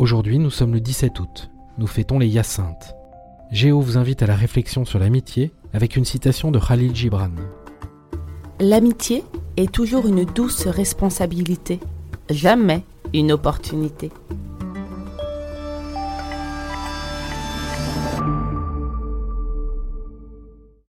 Aujourd'hui, nous sommes le 17 août. Nous fêtons les Hyacinthes. Géo vous invite à la réflexion sur l'amitié avec une citation de Khalil Gibran. L'amitié est toujours une douce responsabilité, jamais une opportunité.